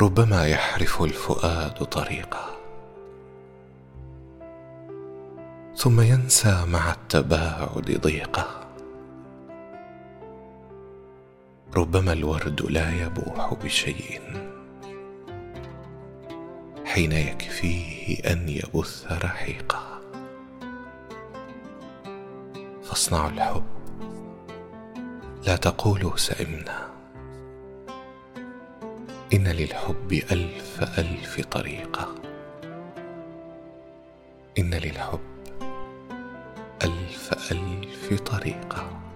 ربما يحرف الفؤاد طريقه ثم ينسى مع التباعد ضيقه ربما الورد لا يبوح بشيء. حين يكفيه أن يبث رحيقه فاصنعوا الحب. لا تقولوا سئمنا. إن للحب ألف ألف طريقة. إن للحب ألف ألف طريقة.